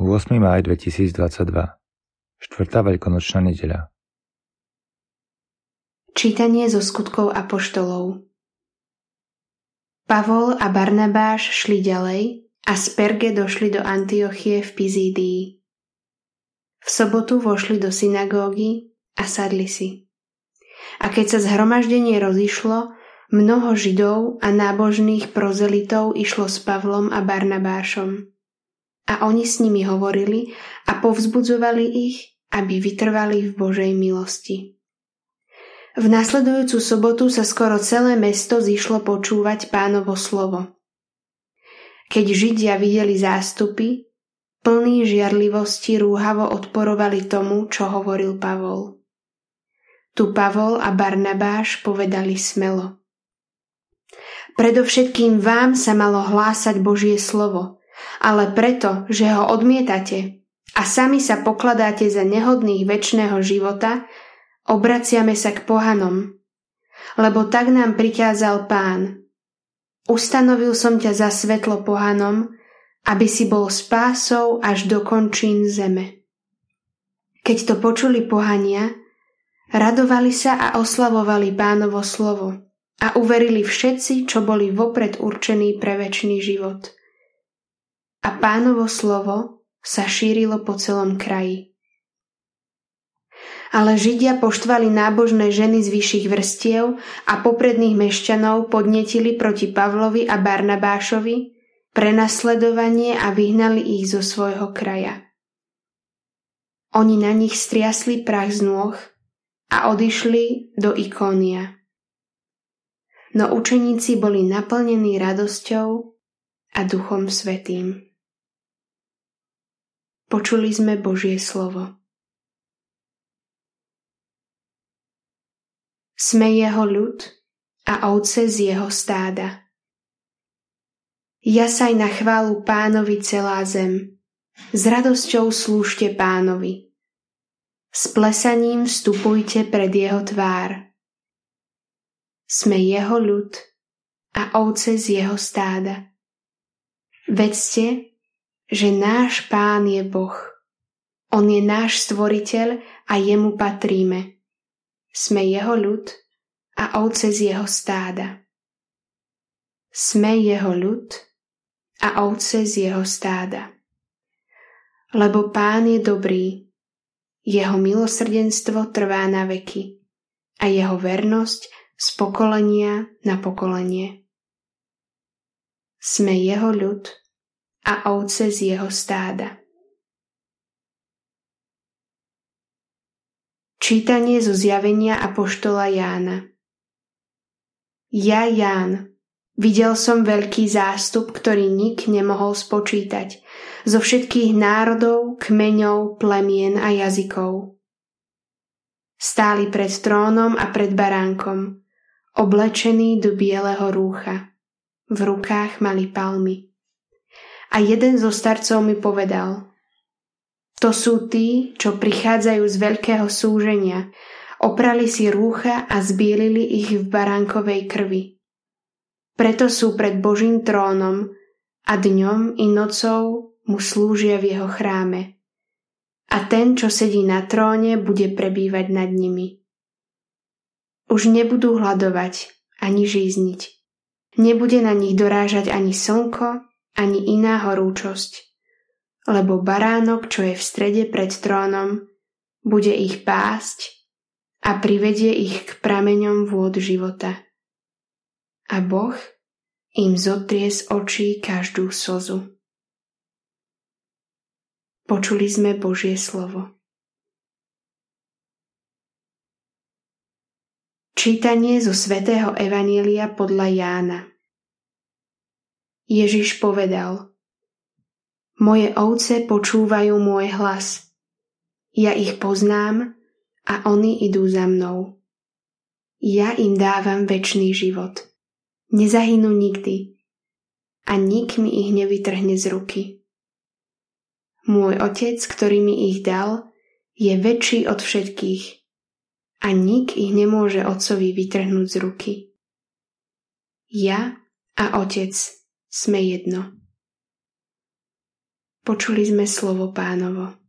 8. máj 2022 Štvrtá veľkonočná nedeľa Čítanie zo skutkov apoštolov Pavol a Barnabáš šli ďalej a z Perge došli do Antiochie v Pizídii. V sobotu vošli do synagógy a sadli si. A keď sa zhromaždenie rozišlo, mnoho židov a nábožných prozelitov išlo s Pavlom a Barnabášom a oni s nimi hovorili a povzbudzovali ich, aby vytrvali v Božej milosti. V nasledujúcu sobotu sa skoro celé mesto zišlo počúvať pánovo slovo. Keď Židia videli zástupy, plný žiarlivosti rúhavo odporovali tomu, čo hovoril Pavol. Tu Pavol a Barnabáš povedali smelo. Predovšetkým vám sa malo hlásať Božie slovo – ale preto, že ho odmietate a sami sa pokladáte za nehodných väčšného života, obraciame sa k pohanom. Lebo tak nám prikázal pán. Ustanovil som ťa za svetlo pohanom, aby si bol spásou až do končín zeme. Keď to počuli pohania, radovali sa a oslavovali pánovo slovo a uverili všetci, čo boli vopred určení pre väčší život – a pánovo slovo sa šírilo po celom kraji. Ale Židia poštvali nábožné ženy z vyšších vrstiev a popredných mešťanov podnetili proti Pavlovi a Barnabášovi prenasledovanie a vyhnali ich zo svojho kraja. Oni na nich striasli prach z nôh a odišli do Ikónia. No učeníci boli naplnení radosťou a duchom svetým. Počuli sme Božie slovo. Sme jeho ľud a ovce z jeho stáda. Jasaj na chválu pánovi celá zem. S radosťou slúžte pánovi. S plesaním vstupujte pred jeho tvár. Sme jeho ľud a ovce z jeho stáda. Vedzte, že náš Pán je Boh. On je náš stvoriteľ a jemu patríme. Sme jeho ľud a ovce z jeho stáda. Sme jeho ľud a ovce z jeho stáda. Lebo Pán je dobrý, jeho milosrdenstvo trvá na veky a jeho vernosť z pokolenia na pokolenie. Sme jeho ľud a ovce z jeho stáda. Čítanie zo zjavenia Apoštola Jána Ja, Ján, videl som veľký zástup, ktorý nik nemohol spočítať, zo všetkých národov, kmeňov, plemien a jazykov. Stáli pred trónom a pred baránkom, oblečení do bieleho rúcha. V rukách mali palmy. A jeden zo starcov mi povedal, to sú tí, čo prichádzajú z veľkého súženia, oprali si rúcha a zbielili ich v baránkovej krvi. Preto sú pred Božím trónom a dňom i nocou mu slúžia v jeho chráme. A ten, čo sedí na tróne, bude prebývať nad nimi. Už nebudú hľadovať ani žízniť. Nebude na nich dorážať ani slnko, ani iná horúčosť, lebo baránok, čo je v strede pred trónom, bude ich pásť a privedie ich k prameňom vôd života. A Boh im zotrie z očí každú sozu. Počuli sme Božie slovo. Čítanie zo svätého Evanielia podľa Jána Ježiš povedal Moje ovce počúvajú môj hlas. Ja ich poznám a oni idú za mnou. Ja im dávam väčší život. Nezahynú nikdy a nik mi ich nevytrhne z ruky. Môj otec, ktorý mi ich dal, je väčší od všetkých a nik ich nemôže otcovi vytrhnúť z ruky. Ja a otec sme jedno. Počuli sme slovo pánovo.